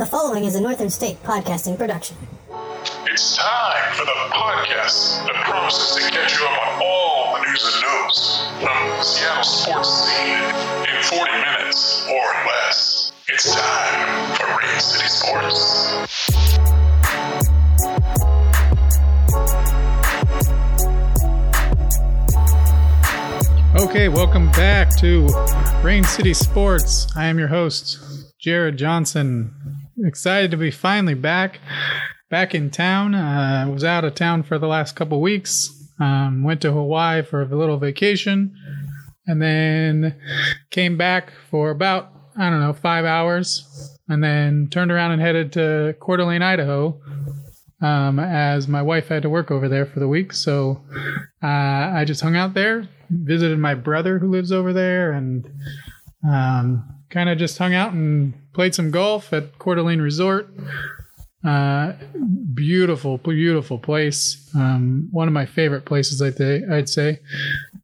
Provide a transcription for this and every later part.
The following is a Northern State podcasting production. It's time for the podcast that promises to catch you up on all the news and notes from the Seattle sports scene in 40 minutes or less. It's time for Rain City Sports. Okay, welcome back to Rain City Sports. I am your host, Jared Johnson. Excited to be finally back, back in town. Uh, I was out of town for the last couple weeks. Um, went to Hawaii for a little vacation, and then came back for about I don't know five hours, and then turned around and headed to Coeur d'Alene, Idaho, um, as my wife had to work over there for the week. So uh, I just hung out there, visited my brother who lives over there, and um, kind of just hung out and played some golf at Coeur d'Alene Resort. Uh, beautiful, beautiful place. Um, one of my favorite places, I'd say. I'd say.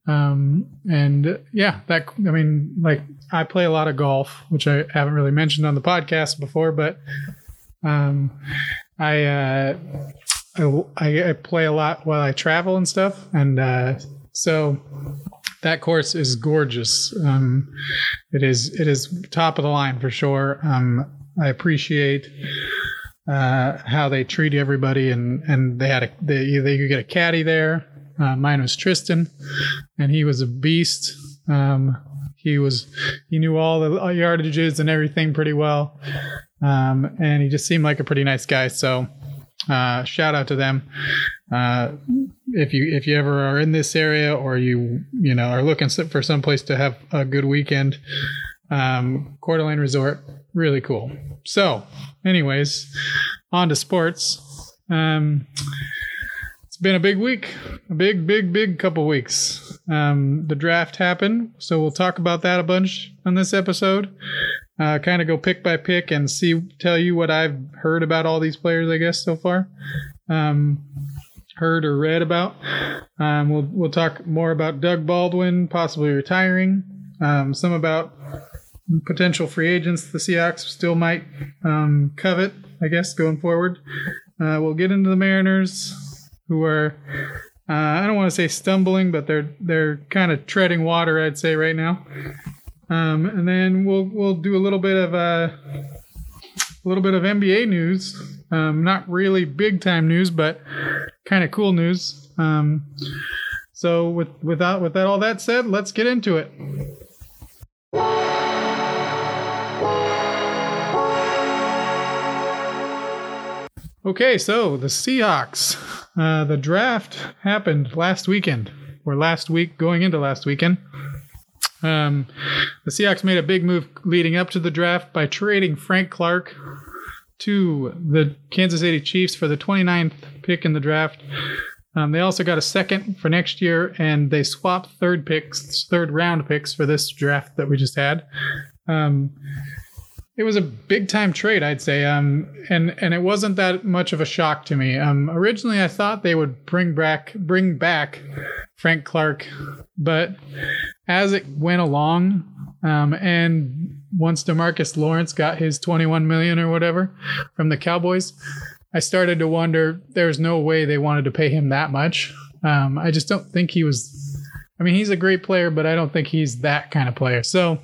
Um, and yeah, that I mean, like I play a lot of golf, which I haven't really mentioned on the podcast before, but um, I, uh, I I play a lot while I travel and stuff, and uh, so that course is gorgeous. Um, it is it is top of the line for sure. Um, I appreciate uh, how they treat everybody, and and they had a they they could get a caddy there. Uh, mine was Tristan, and he was a beast. Um, he was he knew all the yardages and everything pretty well, um, and he just seemed like a pretty nice guy. So uh, shout out to them. Uh, if you if you ever are in this area or you you know are looking for some place to have a good weekend, um, Coeur d'Alene Resort, really cool. So, anyways, on to sports. Um, it's been a big week, a big, big, big couple weeks. Um, the draft happened, so we'll talk about that a bunch on this episode. Uh, kind of go pick by pick and see, tell you what I've heard about all these players, I guess, so far. Um, heard or read about. Um, we'll we'll talk more about Doug Baldwin possibly retiring. Um, some about potential free agents the Seahawks still might um, covet, I guess, going forward. Uh, we'll get into the Mariners, who are uh, I don't want to say stumbling, but they're they're kind of treading water, I'd say right now. Um, and then we'll we'll do a little bit of uh, a little bit of NBA news. Um, not really big time news, but kind of cool news. Um, so with without with that all that said, let's get into it. Okay, so the Seahawks. Uh, the draft happened last weekend, or last week, going into last weekend. Um, the Seahawks made a big move leading up to the draft by trading Frank Clark to the Kansas City Chiefs for the 29th pick in the draft. Um, they also got a second for next year, and they swapped third picks, third round picks for this draft that we just had. Um, it was a big time trade, I'd say, um, and and it wasn't that much of a shock to me. Um, originally, I thought they would bring back bring back Frank Clark, but as it went along, um, and once Demarcus Lawrence got his 21 million or whatever from the Cowboys, I started to wonder there's no way they wanted to pay him that much. Um, I just don't think he was. I mean, he's a great player, but I don't think he's that kind of player. So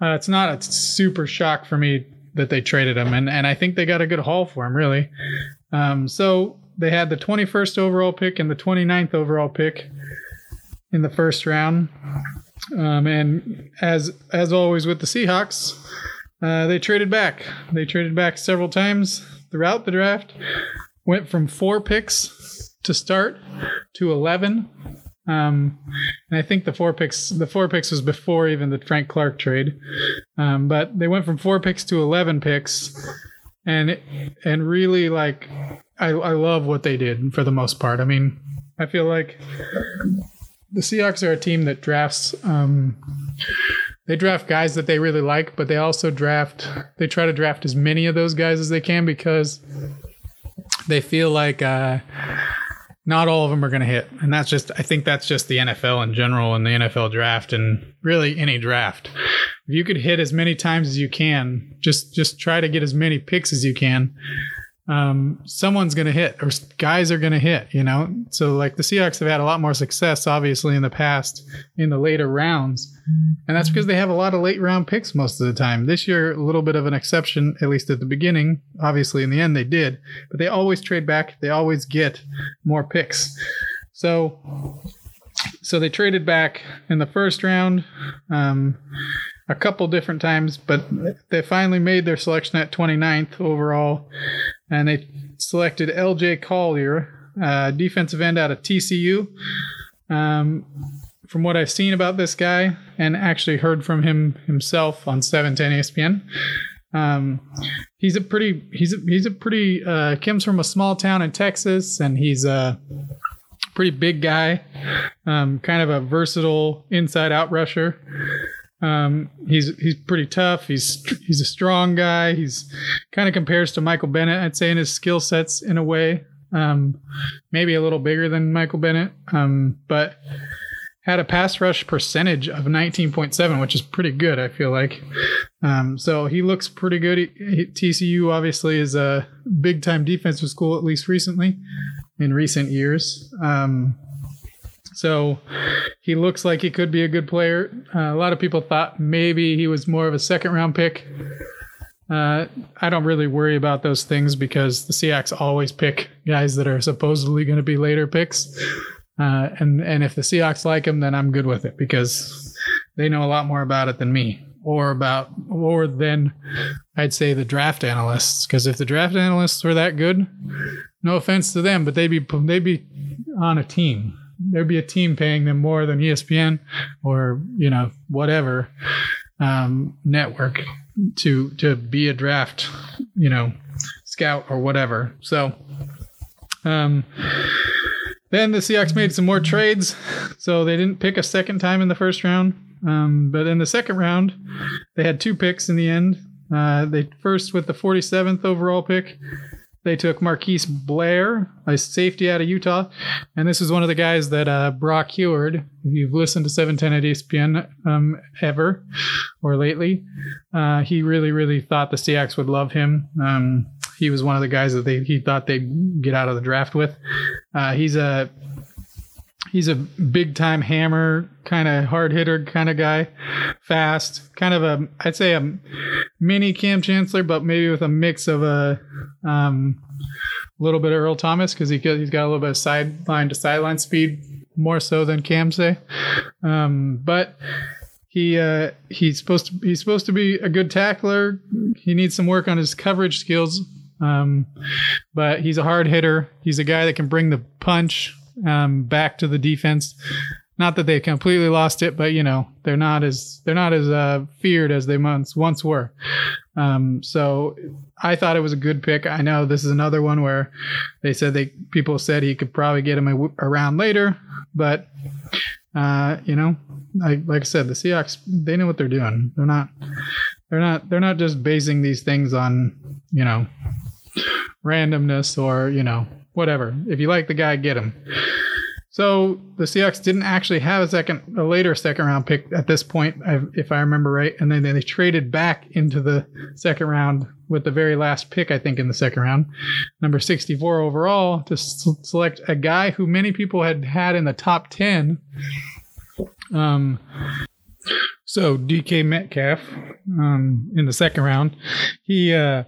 uh, it's not a super shock for me that they traded him, and and I think they got a good haul for him, really. Um, so they had the 21st overall pick and the 29th overall pick in the first round. Um, and as as always with the Seahawks, uh, they traded back. They traded back several times throughout the draft. Went from four picks to start to 11. Um, and I think the four picks, the four picks was before even the Frank Clark trade. Um, but they went from four picks to 11 picks, and and really like, I I love what they did for the most part. I mean, I feel like the Seahawks are a team that drafts. Um, they draft guys that they really like, but they also draft. They try to draft as many of those guys as they can because they feel like. Uh, not all of them are going to hit. And that's just, I think that's just the NFL in general and the NFL draft and really any draft. if you could hit as many times as you can, just just try to get as many picks as you can. Um, someone's going to hit, or guys are going to hit. You know, so like the Seahawks have had a lot more success, obviously, in the past in the later rounds, and that's because they have a lot of late round picks most of the time. This year, a little bit of an exception, at least at the beginning. Obviously, in the end, they did, but they always trade back. They always get more picks. So so they traded back in the first round um, a couple different times, but they finally made their selection at 29th overall, and they selected L.J. Collier, uh, defensive end out of TCU. Um, from what I've seen about this guy, and actually heard from him himself on 710 ESPN, um, he's a pretty he's a, he's a pretty uh, comes from a small town in Texas, and he's a pretty big guy, um, kind of a versatile inside out rusher. Um, he's he's pretty tough. He's he's a strong guy. He's kind of compares to Michael Bennett, I'd say, in his skill sets in a way. Um, maybe a little bigger than Michael Bennett, um, but had a pass rush percentage of 19.7, which is pretty good, I feel like. Um, so he looks pretty good. He, he, TCU obviously is a big time defensive school, at least recently in recent years. Um, so he looks like he could be a good player. Uh, a lot of people thought maybe he was more of a second round pick. Uh, I don't really worry about those things because the Seahawks always pick guys that are supposedly going to be later picks. Uh, and and if the Seahawks like him, then I'm good with it because they know a lot more about it than me, or about or than I'd say the draft analysts. Because if the draft analysts were that good, no offense to them, but they'd be they'd be on a team. There'd be a team paying them more than ESPN or you know whatever um, network to to be a draft you know scout or whatever. So. Um, then the Seahawks made some more trades, so they didn't pick a second time in the first round. Um, but in the second round, they had two picks in the end. Uh, they first with the 47th overall pick, they took Marquise Blair, a safety out of Utah, and this is one of the guys that uh, Brock Huard, if you've listened to 710 at ESPN um, ever or lately, uh, he really, really thought the Seahawks would love him. Um, he was one of the guys that they he thought they'd get out of the draft with. Uh, he's a he's a big time hammer kind of hard hitter kind of guy. Fast kind of a i'd say a mini Kam Chancellor but maybe with a mix of a um, little bit of earl thomas because he, he's got a little bit of sideline to sideline speed more so than Kam say. Um, but he uh, he's supposed to he's supposed to be a good tackler. He needs some work on his coverage skills. Um, but he's a hard hitter. He's a guy that can bring the punch um, back to the defense. Not that they completely lost it, but you know they're not as they're not as uh, feared as they once once were. Um, so I thought it was a good pick. I know this is another one where they said they people said he could probably get him a, around later, but uh, you know, I, like I said, the Seahawks they know what they're doing. They're not they're not they're not just basing these things on you know randomness or you know whatever. If you like the guy, get him. So the Seahawks didn't actually have a second, a later second round pick at this point, if I remember right, and then they traded back into the second round with the very last pick, I think, in the second round, number 64 overall, to select a guy who many people had had in the top 10. Um, so DK Metcalf um, in the second round, he uh,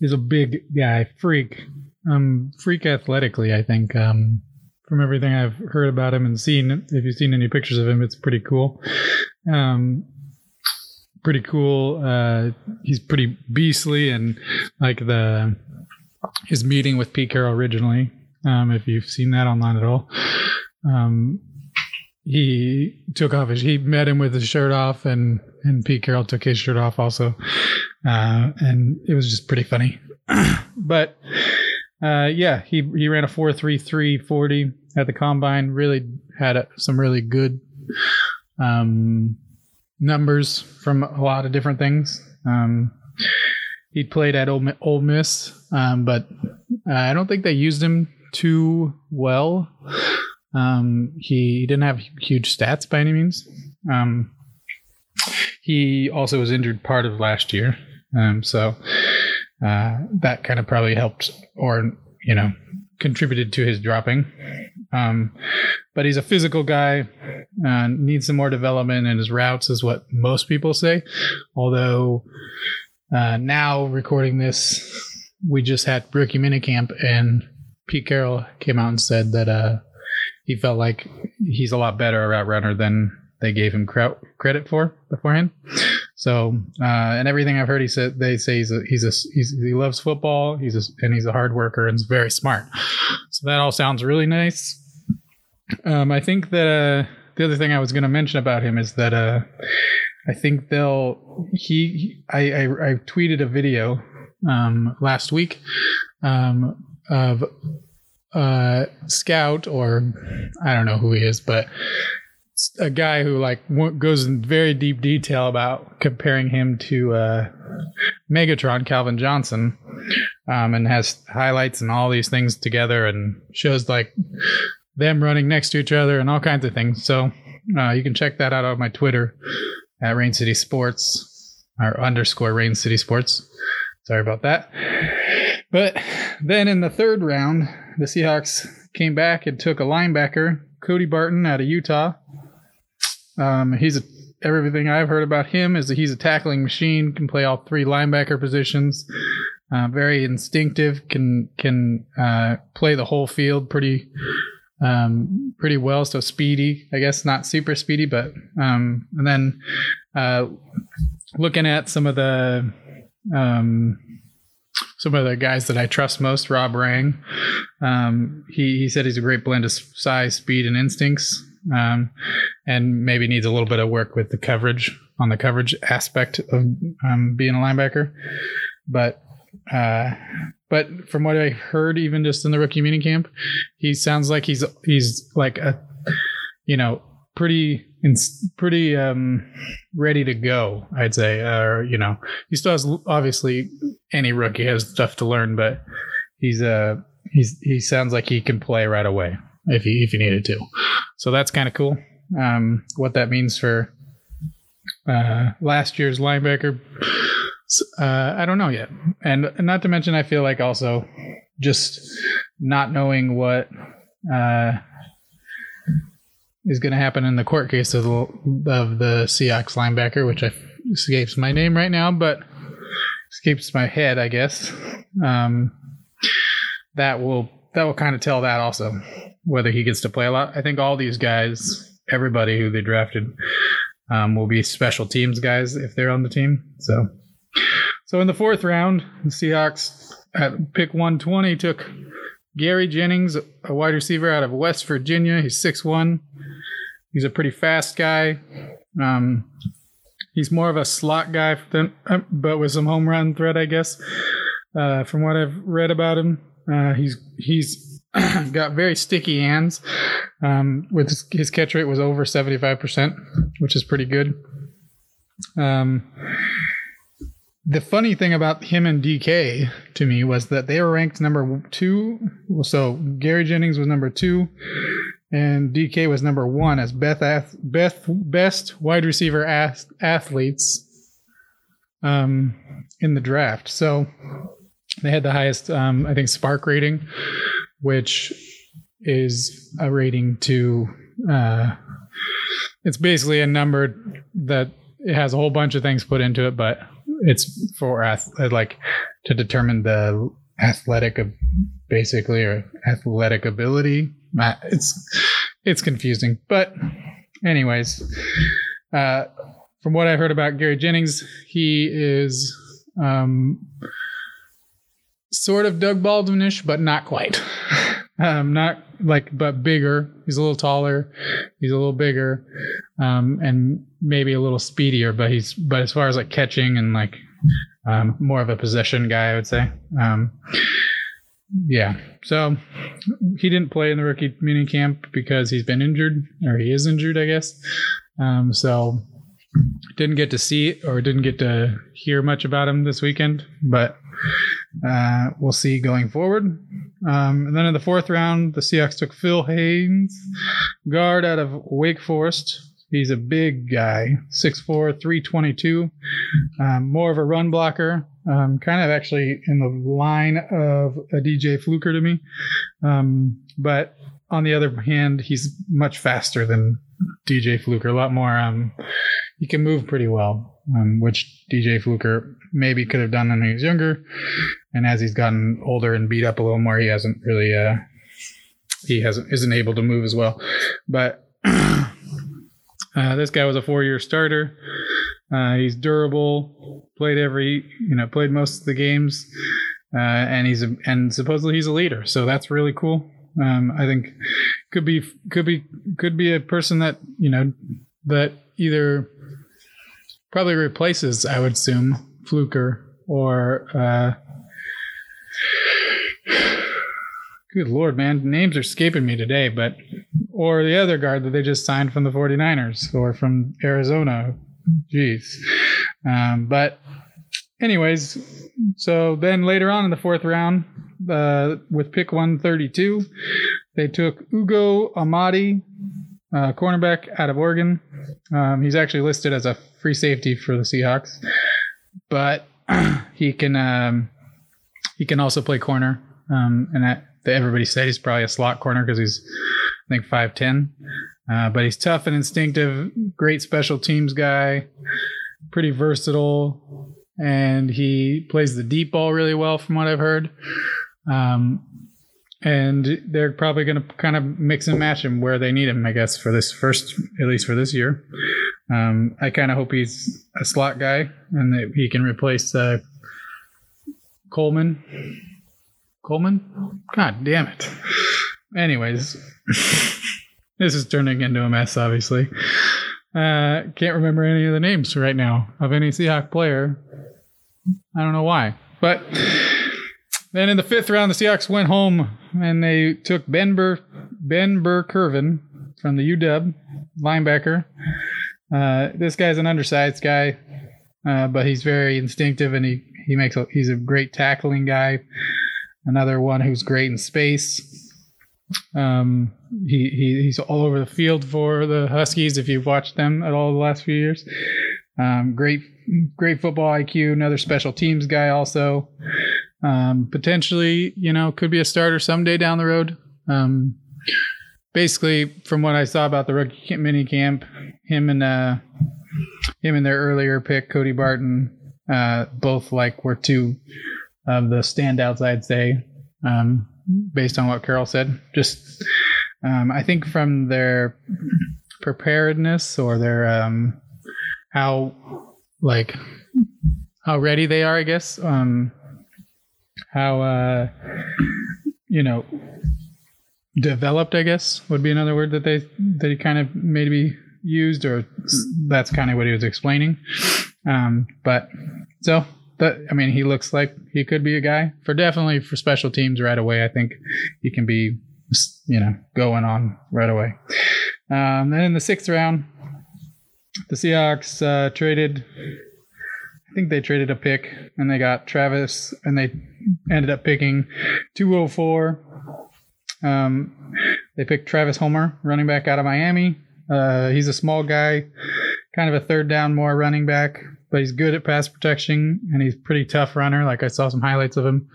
is a big guy, freak, um, freak athletically. I think um, from everything I've heard about him and seen, if you've seen any pictures of him, it's pretty cool. Um, pretty cool. Uh, he's pretty beastly, and like the his meeting with Pete Carroll originally. Um, if you've seen that online at all, um, he took off his. He met him with his shirt off, and and Pete Carroll took his shirt off also, uh, and it was just pretty funny. but uh, yeah, he he ran a four three three forty at the combine. Really had a, some really good um, numbers from a lot of different things. Um, he played at Ole Miss, um, but uh, I don't think they used him too well. Um, he, didn't have huge stats by any means. Um, he also was injured part of last year. Um, so uh, that kind of probably helped or, you know, contributed to his dropping. Um, but he's a physical guy, uh, needs some more development in his routes, is what most people say. Although uh, now recording this, we just had rookie minicamp, and Pete Carroll came out and said that uh, he felt like he's a lot better a route runner than they gave him cre- credit for beforehand. So, uh, and everything I've heard, he said they say he's a, he's a he's, he loves football. He's a, and he's a hard worker and is very smart. So that all sounds really nice. Um, I think that uh, the other thing I was going to mention about him is that uh, I think they'll he I, I, I tweeted a video um, last week um, of uh, Scout or I don't know who he is, but a guy who like goes in very deep detail about comparing him to uh, Megatron Calvin Johnson, um, and has highlights and all these things together, and shows like them running next to each other and all kinds of things. So uh, you can check that out on my Twitter at Rain City Sports or underscore Rain City Sports. Sorry about that. But then in the third round, the Seahawks came back and took a linebacker, Cody Barton out of Utah. Um, he's a, everything I've heard about him is that he's a tackling machine, can play all three linebacker positions. Uh, very instinctive, can can uh, play the whole field pretty um, pretty well. So speedy, I guess not super speedy, but um, and then uh, looking at some of the um, some of the guys that I trust most, Rob Rang. Um, he he said he's a great blend of size, speed, and instincts um, and maybe needs a little bit of work with the coverage on the coverage aspect of um, being a linebacker. But uh, but from what I heard, even just in the rookie mini camp, he sounds like he's he's like a you know pretty pretty um, ready to go. I'd say, or you know, he still has obviously any rookie has stuff to learn, but he's uh he's he sounds like he can play right away if you if you needed to. So that's kind of cool. Um, what that means for uh, last year's linebacker, uh, I don't know yet. And not to mention, I feel like also just not knowing what uh, is going to happen in the court case of the, of the Seahawks linebacker, which I, escapes my name right now, but escapes my head, I guess. Um, that will that will kind of tell that also whether he gets to play a lot. I think all these guys, everybody who they drafted, um, will be special teams guys if they're on the team. So, so in the fourth round, the Seahawks at pick 120 took Gary Jennings, a wide receiver out of West Virginia. He's 6'1. He's a pretty fast guy. Um, he's more of a slot guy, than, uh, but with some home run threat, I guess. Uh, from what I've read about him, uh, he's he's got very sticky hands. Um, with his, his, catch rate was over 75%, which is pretty good. Um, the funny thing about him and DK to me was that they were ranked number two. So Gary Jennings was number two, and DK was number one as best best best wide receiver athletes um, in the draft. So they had the highest, um, I think, SPARQ rating which is a rating to uh, it's basically a number that it has a whole bunch of things put into it, but it's for ath- like to determine the athletic basically or athletic ability. It's it's confusing, but anyways, uh, from what I've heard about Gary Jennings, he is um, sort of Doug Baldwinish, but not quite. um, not like, but bigger. He's a little taller. He's a little bigger, um, and maybe a little speedier. But he's, but as far as like catching and like, um, more of a possession guy, I would say. Um, yeah. So he didn't play in the rookie mini camp because he's been injured, or he is injured, I guess. Um, so didn't get to see or didn't get to hear much about him this weekend, but uh, we'll see going forward. Um, and then in the fourth round, the Seahawks took Phil Haynes, guard out of Wake Forest. He's a big guy, 6'4, 322. Um, more of a run blocker. Um, kind of actually in the line of a DJ Fluker to me. Um, but on the other hand, he's much faster than DJ Fluker. A lot more. Um, he can move pretty well, um, which DJ Fluker maybe could have done when he was younger. And as he's gotten older and beat up a little more, he hasn't really. Uh, he hasn't isn't able to move as well. But uh, this guy was a four-year starter. Uh, he's durable. Played every, you know, played most of the games, uh, and he's a, and supposedly he's a leader. So that's really cool. Um, I think could be could be could be a person that you know that either probably replaces, I would assume, Fluker or. Uh, good lord, man, names are escaping me today, but or the other guard that they just signed from the 49ers or from Arizona. Jeez. Um, but anyways, so then later on in the fourth round, uh, with pick 132, they took Ugo Amadi, uh, cornerback out of Oregon. Um, he's actually listed as a free safety for the Seahawks, but he can um, he can also play corner. Um, and that, everybody said he's probably a slot corner because he's I think five ten. Uh, but he's tough and instinctive, great special teams guy, pretty versatile, and he plays the deep ball really well from what I've heard. Um, and they're probably going to kind of mix and match him where they need him, I guess, for this first, at least for this year. Um, I kind of hope he's a slot guy and that he can replace uh, Coleman. Coleman? God damn it. Anyways, this is turning into a mess, obviously. Uh, can't remember any of the names right now of any Seahawk player. I don't know why. But then in the fifth round, the Seahawks went home and they took Ben Bur Ben Burr-Kirven from the UW linebacker. Uh, this guy's an undersized guy, uh, but he's very instinctive and he he makes a, he's a great tackling guy. Another one who's great in space. Um, he, he he's all over the field for the Huskies. If you've watched them at all the last few years, um, great great football IQ. Another special teams guy also. Um, potentially, you know, could be a starter someday down the road. Um, basically, from what I saw about the rookie mini camp, him and uh, him and their earlier pick, Cody Barton, uh, both like were two of the standouts, I'd say, um, based on what Carroll said. Just, um, I think from their preparedness or their um, how like how ready they are, I guess. Um, how uh, you know developed, I guess, would be another word that they that he kind of maybe used, or that's kind of what he was explaining. Um, but so that I mean, he looks like he could be a guy for definitely for special teams right away. I think he can be, you know, going on right away. Um, then in the sixth round, the Seahawks uh, traded. I think they traded a pick and they got Travis and they ended up picking 204. Um, they picked Travis Homer, running back out of Miami. Uh, he's a small guy, kind of a third down more running back, but he's good at pass protection and he's pretty tough runner. Like I saw some highlights of him,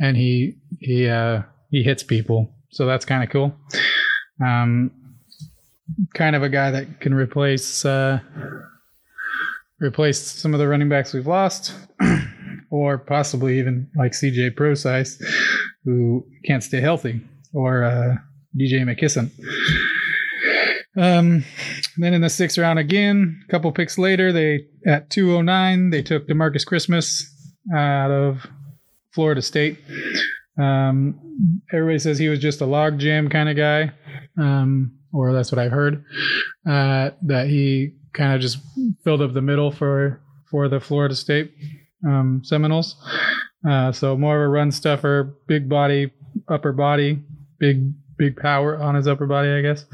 and he he uh, he hits people, so that's kind of cool. Um, kind of a guy that can replace uh, replace some of the running backs we've lost, or possibly even like CJ Prosise, who can't stay healthy, or uh, DJ McKisson. Um, then in the sixth round again, a couple picks later, they at 209 they took Demarcus Christmas out of Florida State. Um, everybody says he was just a logjam kind of guy, um, or that's what I've heard. Uh, that he kind of just filled up the middle for for the Florida State um, Seminoles. Uh, so more of a run stuffer, big body, upper body, big big power on his upper body, I guess.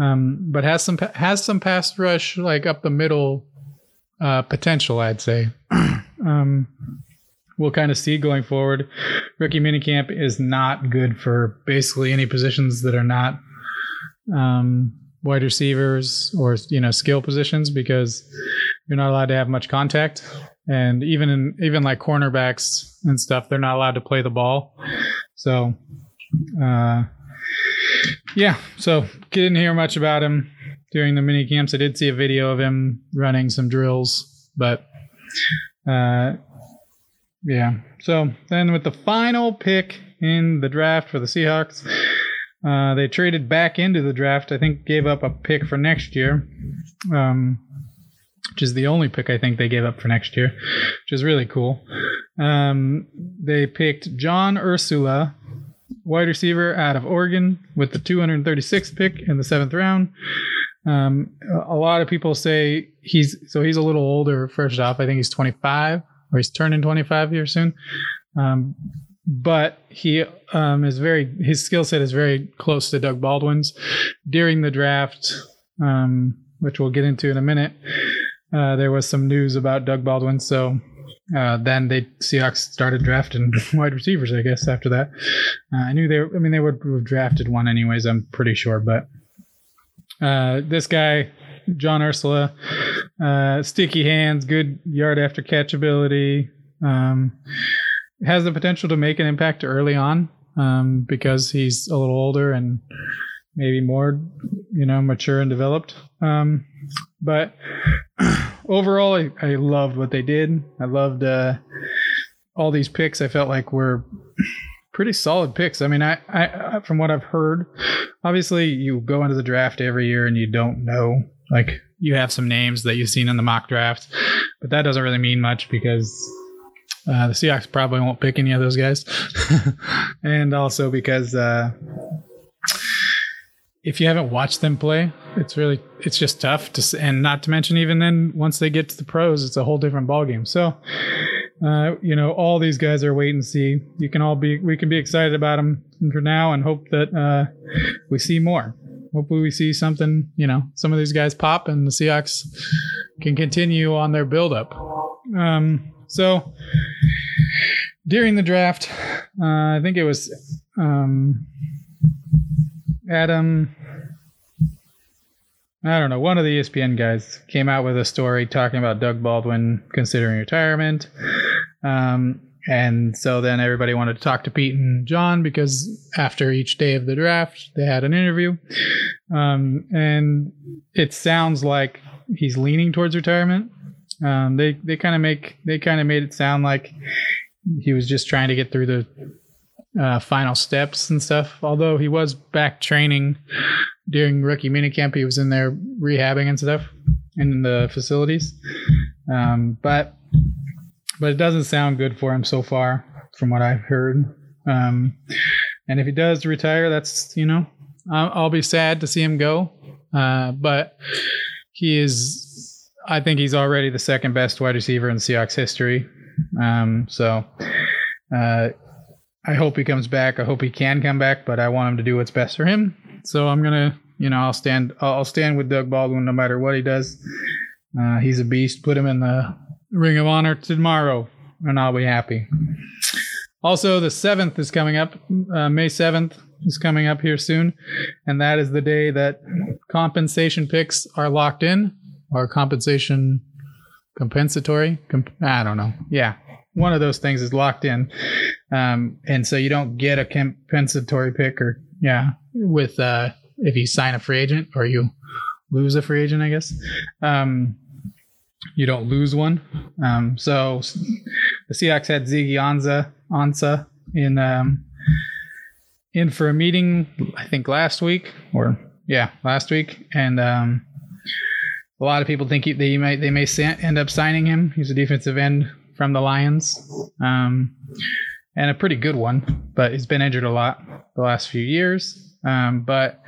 Um, but has some has some pass rush like up the middle uh, potential, I'd say. we'll kind of see going forward. Rookie minicamp is not good for basically any positions that are not um, wide receivers or you know skill positions because you're not allowed to have much contact, and even in even like cornerbacks and stuff, they're not allowed to play the ball. So, uh, yeah. So didn't hear much about him during the mini camps. I did see a video of him running some drills, but uh, yeah. So then with the final pick in the draft for the Seahawks, uh, they traded back into the draft. I think gave up a pick for next year, um, which is the only pick I think they gave up for next year, which is really cool. Um, they picked John Ursua, wide receiver out of Oregon, with the 236th pick in the seventh round. Um, a lot of people say he's so he's a little older. First off, I think he's 25 or he's turning 25 here soon. Um, but he um, is very his skill set is very close to Doug Baldwin's. During the draft, um, which we'll get into in a minute, uh, there was some news about Doug Baldwin. So uh, then they Seahawks started drafting wide receivers. I guess after that, uh, I knew they. Were, I mean, they would have drafted one anyways. I'm pretty sure, but uh, this guy, John Ursua, uh, sticky hands, good yard after catch ability, um, has the potential to make an impact early on um, because he's a little older and maybe more, you know, mature and developed. Um, but overall, I, I loved what they did. I loved uh, all these picks. I felt like were pretty solid picks. I mean, I, I, from what I've heard, obviously you go into the draft every year and you don't know. Like you have some names that you've seen in the mock draft, but that doesn't really mean much because uh, the Seahawks probably won't pick any of those guys, and also because uh, if you haven't watched them play, it's really it's just tough to. And not to mention, even then, once they get to the pros, it's a whole different ballgame. So uh, you know, all these guys are wait and see. You can all be, we can be excited about them for now and hope that uh, we see more. Hopefully, we see something. You know, some of these guys pop and the Seahawks can continue on their buildup. Um, so during the draft, uh, I think it was um, Adam. I don't know. One of the ESPN guys came out with a story talking about Doug Baldwin considering retirement. Um, and so then everybody wanted to talk to Pete and John because after each day of the draft, they had an interview. Um, and it sounds like he's leaning towards retirement. Um, they they kind of make they kind of made it sound like he was just trying to get through the uh, final steps and stuff. Although he was back training during rookie minicamp, he was in there rehabbing and stuff in the facilities. Um, but but it doesn't sound good for him so far, from what I've heard. Um, and if he does retire, that's you know, I'll, be sad to see him go. Uh, but he is, I think he's already the second best wide receiver in Seahawks history. Um, so uh, I hope he comes back. I hope he can come back, but I want him to do what's best for him. So I'm gonna, you know, I'll stand, I'll stand with Doug Baldwin no matter what he does. Uh, he's a beast. Put him in the Ring of Honor tomorrow, and I'll be happy. Also, the 7th is coming up. Uh, May 7th is coming up here soon. And that is the day that compensation picks are locked in, or compensation compensatory. Comp- I don't know. Yeah. One of those things is locked in. Um, and so you don't get a compensatory pick or, yeah, with, uh, if you sign a free agent or you lose a free agent, I guess. Um, you don't lose one. Um, so the Seahawks had Ziggy Anza, Ansah in um, in for a meeting, I think last week or yeah, last week, and um, a lot of people think he, they might they may end up signing him. He's a defensive end from the Lions, um, and a pretty good one, but he's been injured a lot the last few years. Um, but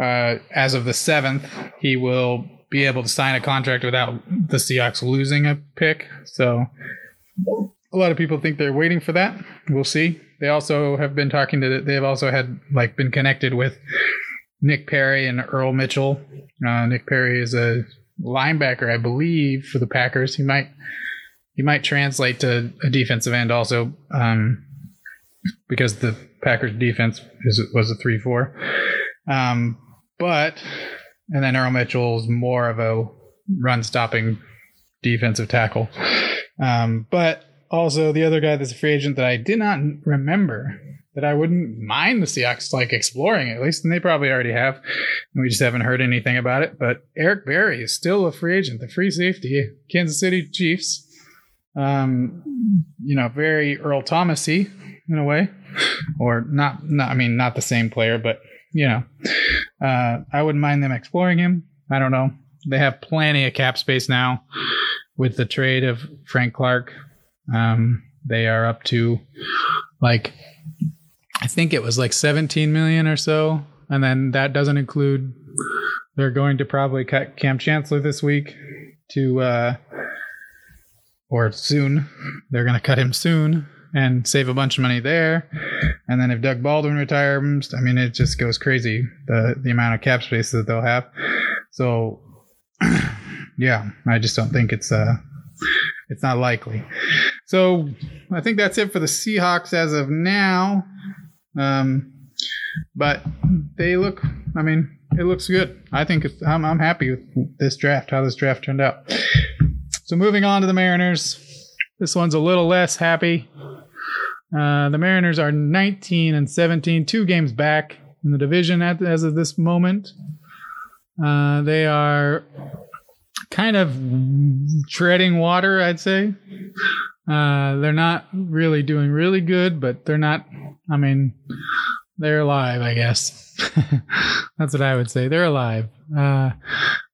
uh, as of the seventh, he will be able to sign a contract without the Seahawks losing a pick. So a lot of people think they're waiting for that. We'll see. They also have been talking to. They've also had like been connected with Nick Perry and Earl Mitchell. Uh, Nick Perry is a linebacker, I believe, for the Packers. He might he might translate to a defensive end also, um, because the Packers defense is, was a three four. Um, but and then Earl Mitchell's more of a run stopping defensive tackle. Um, but also the other guy that's a free agent that I did not remember that I wouldn't mind the Seahawks like exploring at least, and they probably already have. And we just haven't heard anything about it. But Eric Berry is still a free agent, the free safety, Kansas City Chiefs. Um, you know, very Earl Thomasy in a way, or not. Not I mean, not the same player, but you know, uh, I wouldn't mind them exploring him. I don't know. They have plenty of cap space now with the trade of Frank Clark. Um, they are up to like I think it was like 17 million or so, and then that doesn't include. They're going to probably cut Kam Chancellor this week to, uh, or soon. They're going to cut him soon and save a bunch of money there. And then if Doug Baldwin retires, I mean, it just goes crazy the the amount of cap space that they'll have. So, yeah, I just don't think it's uh, it's not likely. So I think that's it for the Seahawks as of now. Um, but they look, I mean, it looks good. I think I'm, I'm happy with this draft, how this draft turned out. So moving on to the Mariners. This one's a little less happy. Uh, the Mariners are 19 and 17, two games back in the division at, as of this moment. Uh, they are kind of treading water, I'd say. Uh, they're not really doing really good, but they're not. I mean, they're alive, I guess. That's what I would say. They're alive. Uh,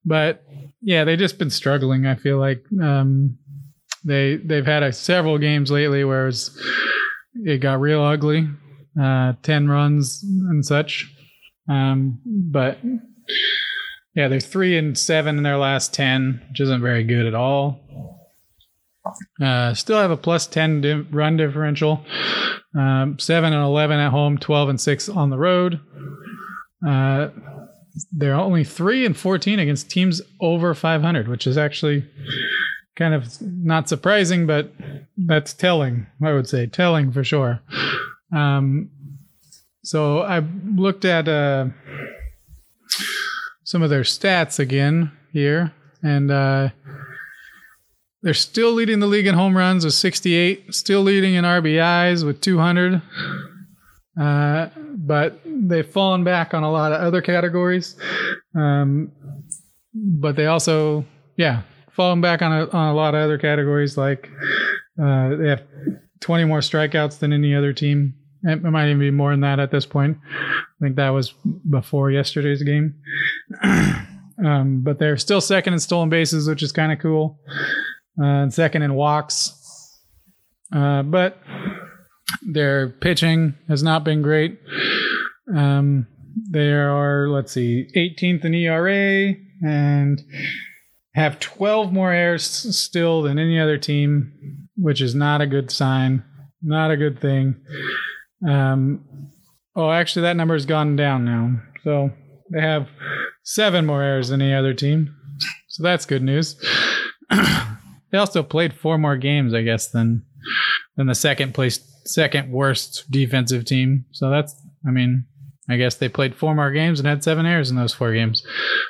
but yeah, they've just been struggling. I feel like um, they they've had a, several games lately where it, was, it got real ugly, uh, ten runs and such. Um, but yeah, they're three and seven in their last ten, which isn't very good at all. Uh, still have a plus 10 di- run differential. Um, 7 and 11 at home, 12 and 6 on the road. Uh, they're only 3 and 14 against teams over 500, which is actually kind of not surprising, but that's telling, I would say. Telling for sure. Um, so I looked at uh, some of their stats again here, and uh, they're still leading the league in home runs with 68, still leading in RBIs with 200. Uh, but they've fallen back on a lot of other categories. Um, but they also, yeah, fallen back on a, on a lot of other categories. Like uh, they have 20 more strikeouts than any other team. It might even be more than that at this point. I think that was before yesterday's game. um, but they're still second in stolen bases, which is kind of cool uh, and second in walks. Uh, but their pitching has not been great. Um, they are, let's see, 18th in ERA and have 12 more errors still than any other team, which is not a good sign. Not a good thing. Um, oh, actually, that number has gone down now. So they have seven more errors than any other team. So that's good news. They also played four more games, I guess, than than the second place, second worst defensive team. So that's, I mean, I guess they played four more games and had seven errors in those four games.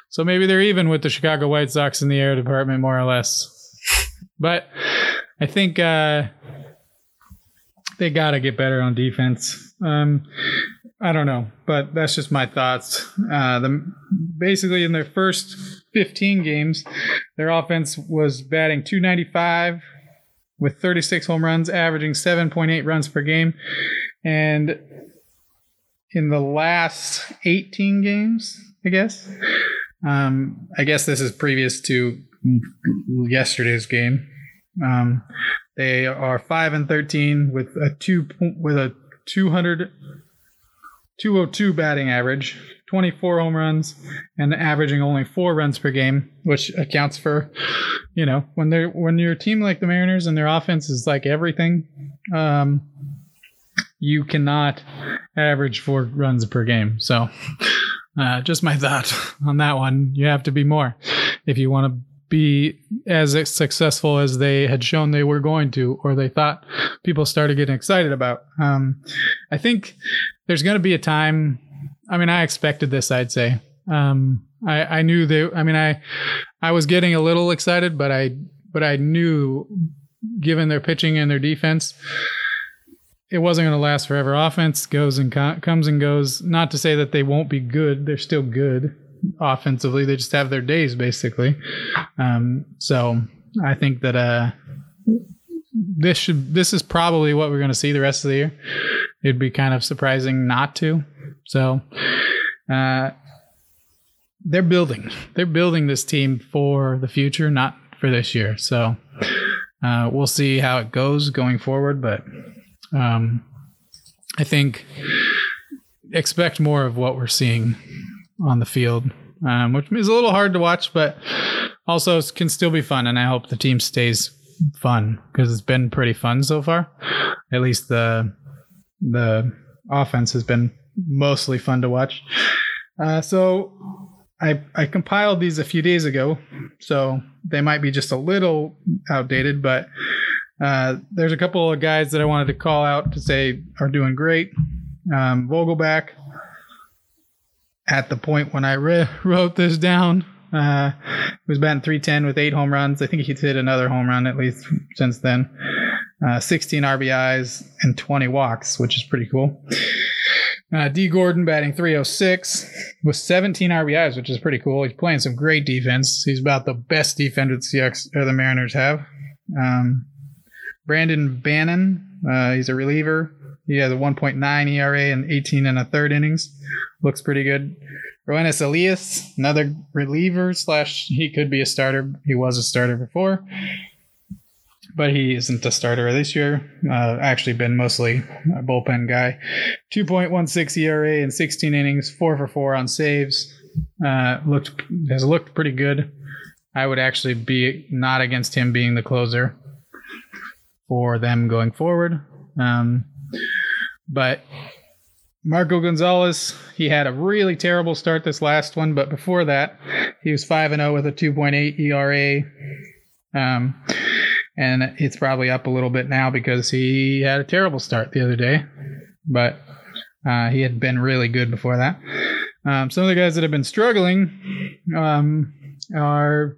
So maybe they're even with the Chicago White Sox in the air department, more or less. But I think uh, they got to get better on defense. Um, I don't know, but that's just my thoughts. Uh, the basically in their first 15 games, their offense was batting 295 with 36 home runs, averaging 7.8 runs per game, and in the last 18 games, I guess. Um, I guess this is previous to yesterday's game. Um, they are five and 13 with a two with a 200 202 batting average, 24 home runs, and averaging only four runs per game, which accounts for, you know, when they're when you're a team like the Mariners and their offense is like everything, um, you cannot average four runs per game. So, uh, just my thought on that one. You have to be more if you want to be as successful as they had shown they were going to, or they thought people started getting excited about. Um, I think there's going to be a time. I mean, I expected this, I'd say. Um, I, I knew they. I mean, I I was getting a little excited, but I but I knew, given their pitching and their defense, it wasn't going to last forever. Offense goes and co- comes and goes. Not to say that they won't be good; they're still good offensively. They just have their days, basically. Um, so I think that uh, this should this is probably what we're going to see the rest of the year. It'd be kind of surprising not to. So. Uh, they're building. They're building this team for the future, not for this year. So uh, we'll see how it goes going forward. But um, I think expect more of what we're seeing on the field, um, which is a little hard to watch, but also can still be fun. And I hope the team stays fun because it's been pretty fun so far. At least the the offense has been mostly fun to watch. Uh, so I I compiled these a few days ago, so they might be just a little outdated, but uh, there's a couple of guys that I wanted to call out to say are doing great. Um, Vogelbach, at the point when I re- wrote this down, uh, was batting 310 with eight home runs. I think he's hit another home run at least since then. Uh, 16 RBIs and 20 walks, which is pretty cool. Uh, Dee Gordon batting 306 with 17 RBIs, which is pretty cool. He's playing some great defense. He's about the best defender the Seahawks or the Mariners have. Um, Brandon Brennan, uh, he's a reliever. He has a 1.9 ERA and 18 and a third innings. Looks pretty good. Roenis Elias, another reliever slash he could be a starter. He was a starter before but he isn't a starter this year. Uh, actually, been mostly a bullpen guy. 2.16 ERA in 16 innings, four for four on saves. Uh, looked has looked pretty good. I would actually be not against him being the closer for them going forward. Um, but Marco Gonzalez, he had a really terrible start this last one, but before that, he was 5 and 0 with a 2.8 ERA. Um, and it's probably up a little bit now because he had a terrible start the other day, but uh, he had been really good before that. Um, some of the guys that have been struggling um, are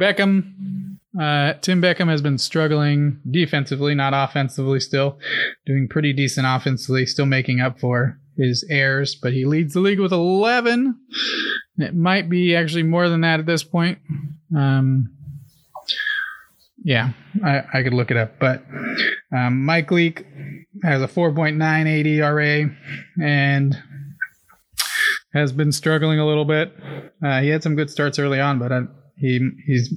Beckham. Uh, Tim Beckham has been struggling defensively, not offensively, still doing pretty decent offensively, still making up for his errors, but he leads the league with 11. It might be actually more than that at this point. Um, yeah, I, I could look it up. But um, Mike Leake has a 4.98 ERA and has been struggling a little bit. Uh, he had some good starts early on, but uh, he he's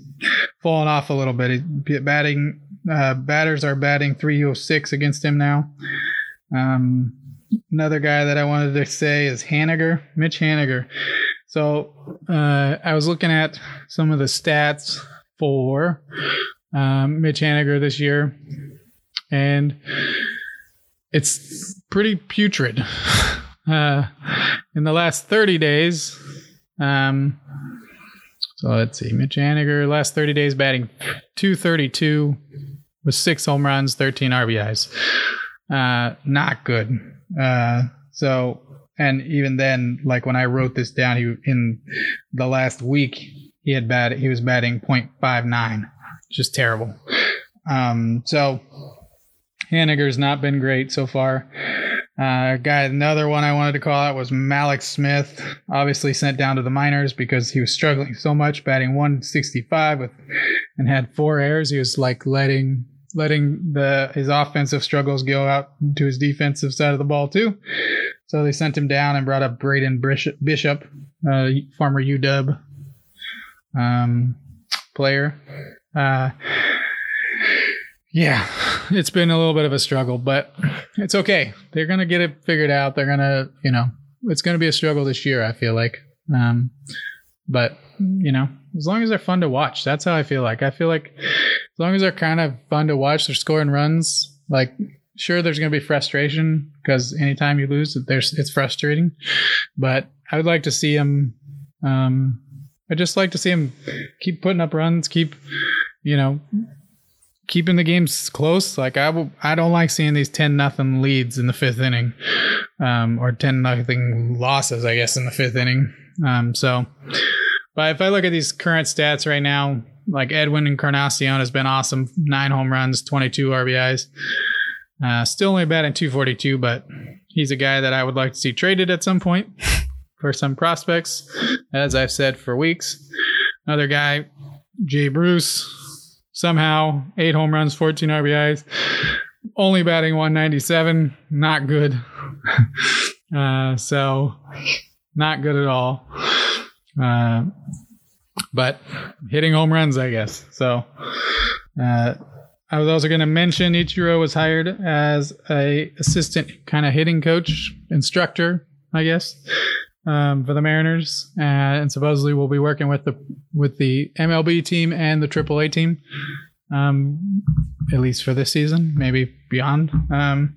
fallen off a little bit. He's batting uh, batters are batting 306 against him now. Um, another guy that I wanted to say is Haniger, Mitch Haniger. So uh, I was looking at some of the stats for um, Mitch Haniger this year, and it's pretty putrid. Uh, in the last 30 days, um, so let's see, Mitch Haniger last 30 days batting 232 with six home runs, 13 RBIs. Uh, not good. Uh, so, and even then, like when I wrote this down, he in the last week he had bat he was batting .59 just terrible. Um, so Haniger's not been great so far. Uh, guy, another one I wanted to call out was Mallex Smith. Obviously sent down to the minors because he was struggling so much, batting 165 with and had four errors. He was like letting letting the his offensive struggles go out to his defensive side of the ball too. So they sent him down and brought up Braden Bishop, uh, former UW um, player. Uh, yeah, it's been a little bit of a struggle, but it's okay. They're gonna get it figured out. They're gonna, you know, it's gonna be a struggle this year. I feel like, um, but you know, as long as they're fun to watch, that's how I feel like. I feel like as long as they're kind of fun to watch, they're scoring runs. Like, sure, there's gonna be frustration because anytime you lose, there's it's frustrating. But I would like to see them. Um, I just like to see them keep putting up runs, keep you know, keeping the games close. Like I will, I don't like seeing these ten nothing leads in the fifth inning, um, or ten nothing losses, I guess, in the fifth inning. Um, so, but if I look at these current stats right now, like Edwin Encarnacion has been awesome. Nine home runs, 22 RBIs. Uh, still only batting 242, but he's a guy that I would like to see traded at some point for some prospects, as I've said for weeks. Another guy, Jay Bruce, somehow eight home runs, 14 RBIs, only batting 197. Not good. uh, so, not good at all. Uh, but hitting home runs, I guess. So, uh, I was also going to mention Ichiro was hired as a assistant kind of hitting coach, instructor, I guess, um, for the Mariners, uh, and supposedly we'll be working with the with the MLB team and the AAA team, um, at least for this season, maybe beyond. Um,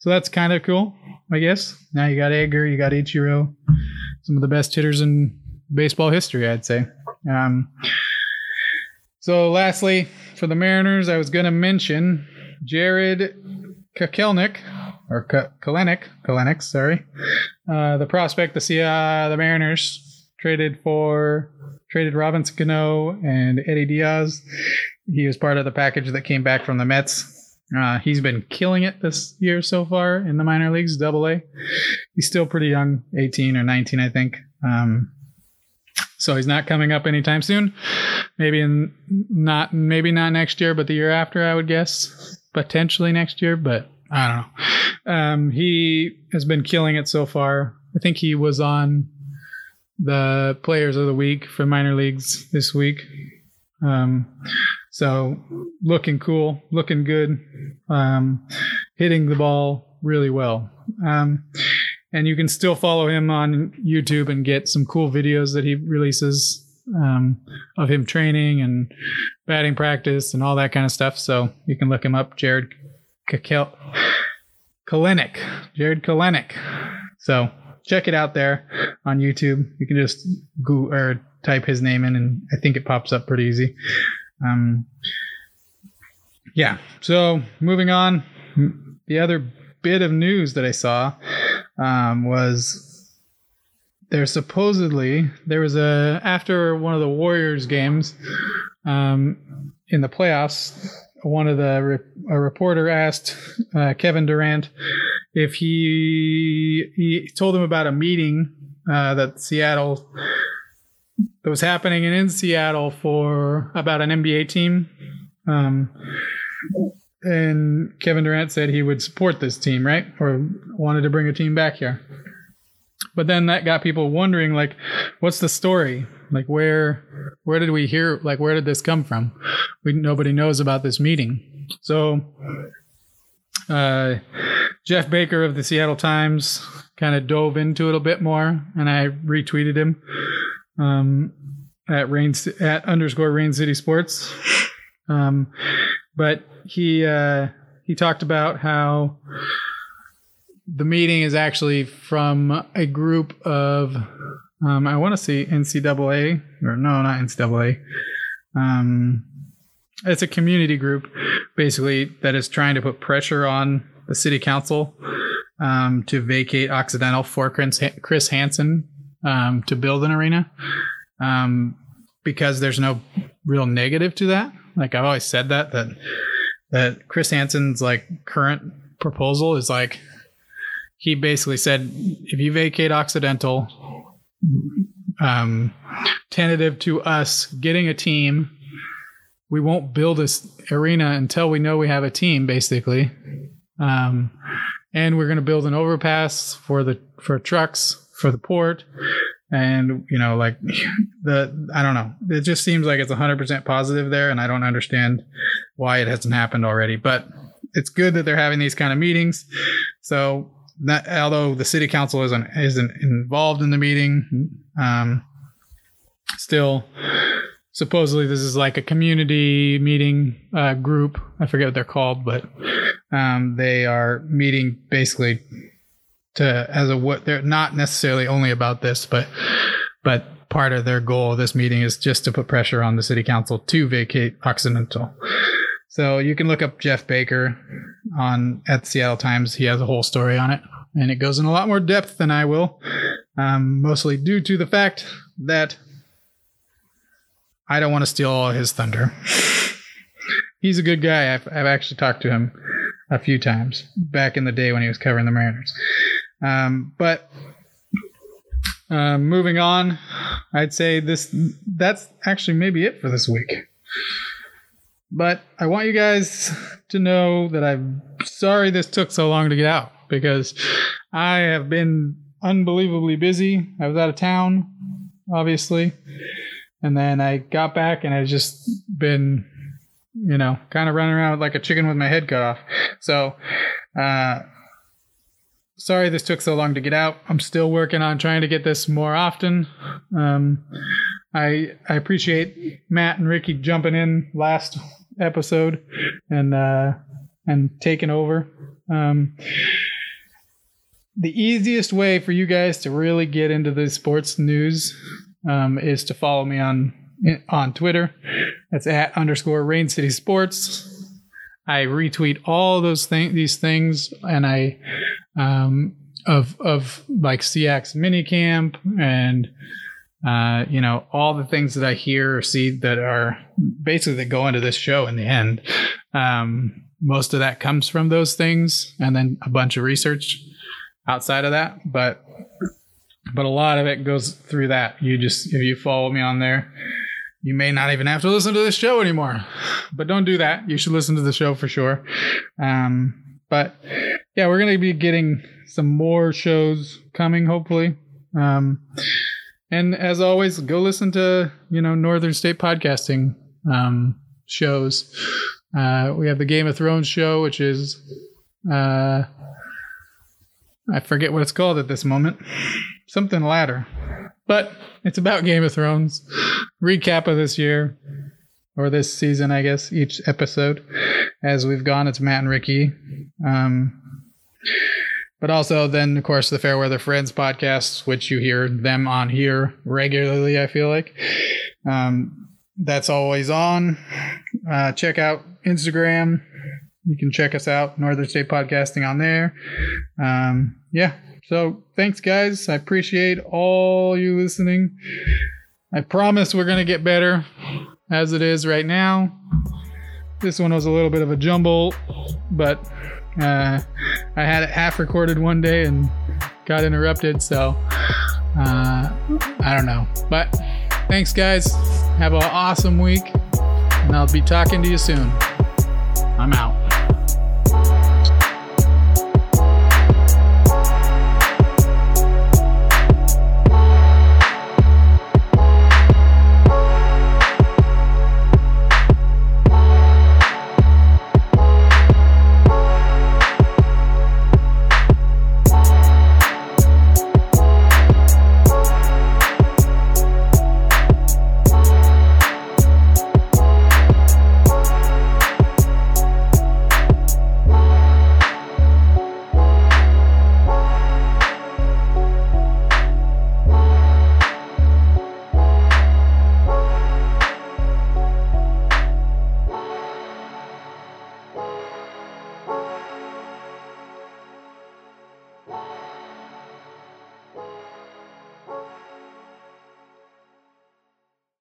so that's kind of cool, I guess. Now you got Edgar, you got Ichiro, some of the best hitters in baseball history, I'd say. Um, so, lastly, for the Mariners, I was going to mention Jarred Kakelnik, or Kelenic, Kelenic, sorry, uh, the prospect, the uh, the Mariners traded for traded Robinson Cano and Eddie Diaz. He was part of the package that came back from the Mets. Uh, he's been killing it this year so far in the minor leagues, Double A. He's still pretty young, 18 or 19, I think. Um, so he's not coming up anytime soon. Maybe in not maybe not next year, but the year after, I would guess. Potentially next year, but I don't know. Um, he has been killing it so far. I think he was on the Players of the Week for minor leagues this week. Um, so looking cool, looking good, um, hitting the ball really well. Um, and you can still follow him on YouTube and get some cool videos that he releases um, of him training and batting practice and all that kind of stuff. So you can look him up, Jarred Kakel- Kelenic, Jarred Kelenic. So check it out there on YouTube. You can just go or type his name in, and I think it pops up pretty easy. Um, yeah. So moving on, the other bit of news that I saw um, was there supposedly there was a after one of the Warriors games um, in the playoffs. One of the a reporter asked uh, Kevin Durant if he he told him about a meeting uh, that Seattle that was happening in Seattle for about an NBA team. Um, and Kevin Durant said he would support this team, right? Or wanted to bring a team back here. But then that got people wondering, like, what's the story? Like, where where did we hear? Like, where did this come from? We nobody knows about this meeting. So, uh, Geoff Baker of the Seattle Times kind of dove into it a bit more, and I retweeted him um, at rain at underscore Rain City Sports. Um, but he uh, he talked about how the meeting is actually from a group of um, I want to see NCAA or no, not NCAA. Um, it's a community group basically that is trying to put pressure on the city council um, to vacate Occidental for Chris Hansen um, to build an arena um, because there's no real negative to that. Like I've always said that that that Chris Hansen's like current proposal is like he basically said if you vacate Occidental, um, tentative to us getting a team, we won't build this arena until we know we have a team, basically. Um, and we're going to build an overpass for the for trucks for the port. And you know like the i don't know. It just seems like it's 100% positive there and i don't understand why it hasn't happened already. But it's good that they're having these kind of meetings. So that, although the city council isn't isn't involved in the meeting um, still supposedly this is like a community meeting uh, group i forget what they're called but um, they are meeting basically to as a what they're not necessarily only about this, but but part of their goal of this meeting is just to put pressure on the city council to vacate Occidental. So you can look up Geoff Baker on at Seattle Times. He has a whole story on it, and it goes in a lot more depth than I will. um, mostly due to the fact that I don't want to steal all his thunder. He's a good guy. I've, I've actually talked to him a few times back in the day when he was covering the Mariners. Um, but um, moving on, I'd say this that's actually maybe it for this week. But I want you guys to know that I'm sorry this took so long to get out because I have been unbelievably busy. I was out of town, obviously. And then I got back and I've just been, you know, kind of running around like a chicken with my head cut off. So, uh, sorry this took so long to get out. I'm still working on trying to get this more often. Um, I I appreciate Matt and Ricky jumping in last episode and uh, and taking over. Um, the easiest way for you guys to really get into the sports news um, is to follow me on on Twitter. That's at underscore Rain City Sports. I retweet all those things, these things, and I um, of of like SEAC's minicamp and uh, you know all the things that I hear or see that are basically that go into this show in the end. Um, most of that comes from those things, and then a bunch of research outside of that, but but a lot of it goes through that. You just if you follow me on there, you may not even have to listen to this show anymore. But don't do that. You should listen to the show for sure. Um, but yeah, we're gonna be getting some more shows coming, hopefully. Um, and as always, go listen to you know Northern State Podcasting um, shows. Uh, we have the Game of Thrones show, which is uh, I forget what it's called at this moment. Something ladder. But it's about Game of Thrones. Recap of this year. Or this season, I guess, each episode. As we've gone, it's Matt and Ricky. Um, but also, then, of course, the Fairweather Friends podcast, which you hear them on here regularly, I feel like. Um, that's always on. Uh, check out Instagram. You can check us out, Northern State Podcasting, on there. Um, yeah. So thanks, guys. I appreciate all you listening. I promise we're going to get better as it is right now. This one was a little bit of a jumble, but uh, I had it half recorded one day and got interrupted. So uh, I don't know. But thanks, guys. Have an awesome week, and I'll be talking to you soon. I'm out.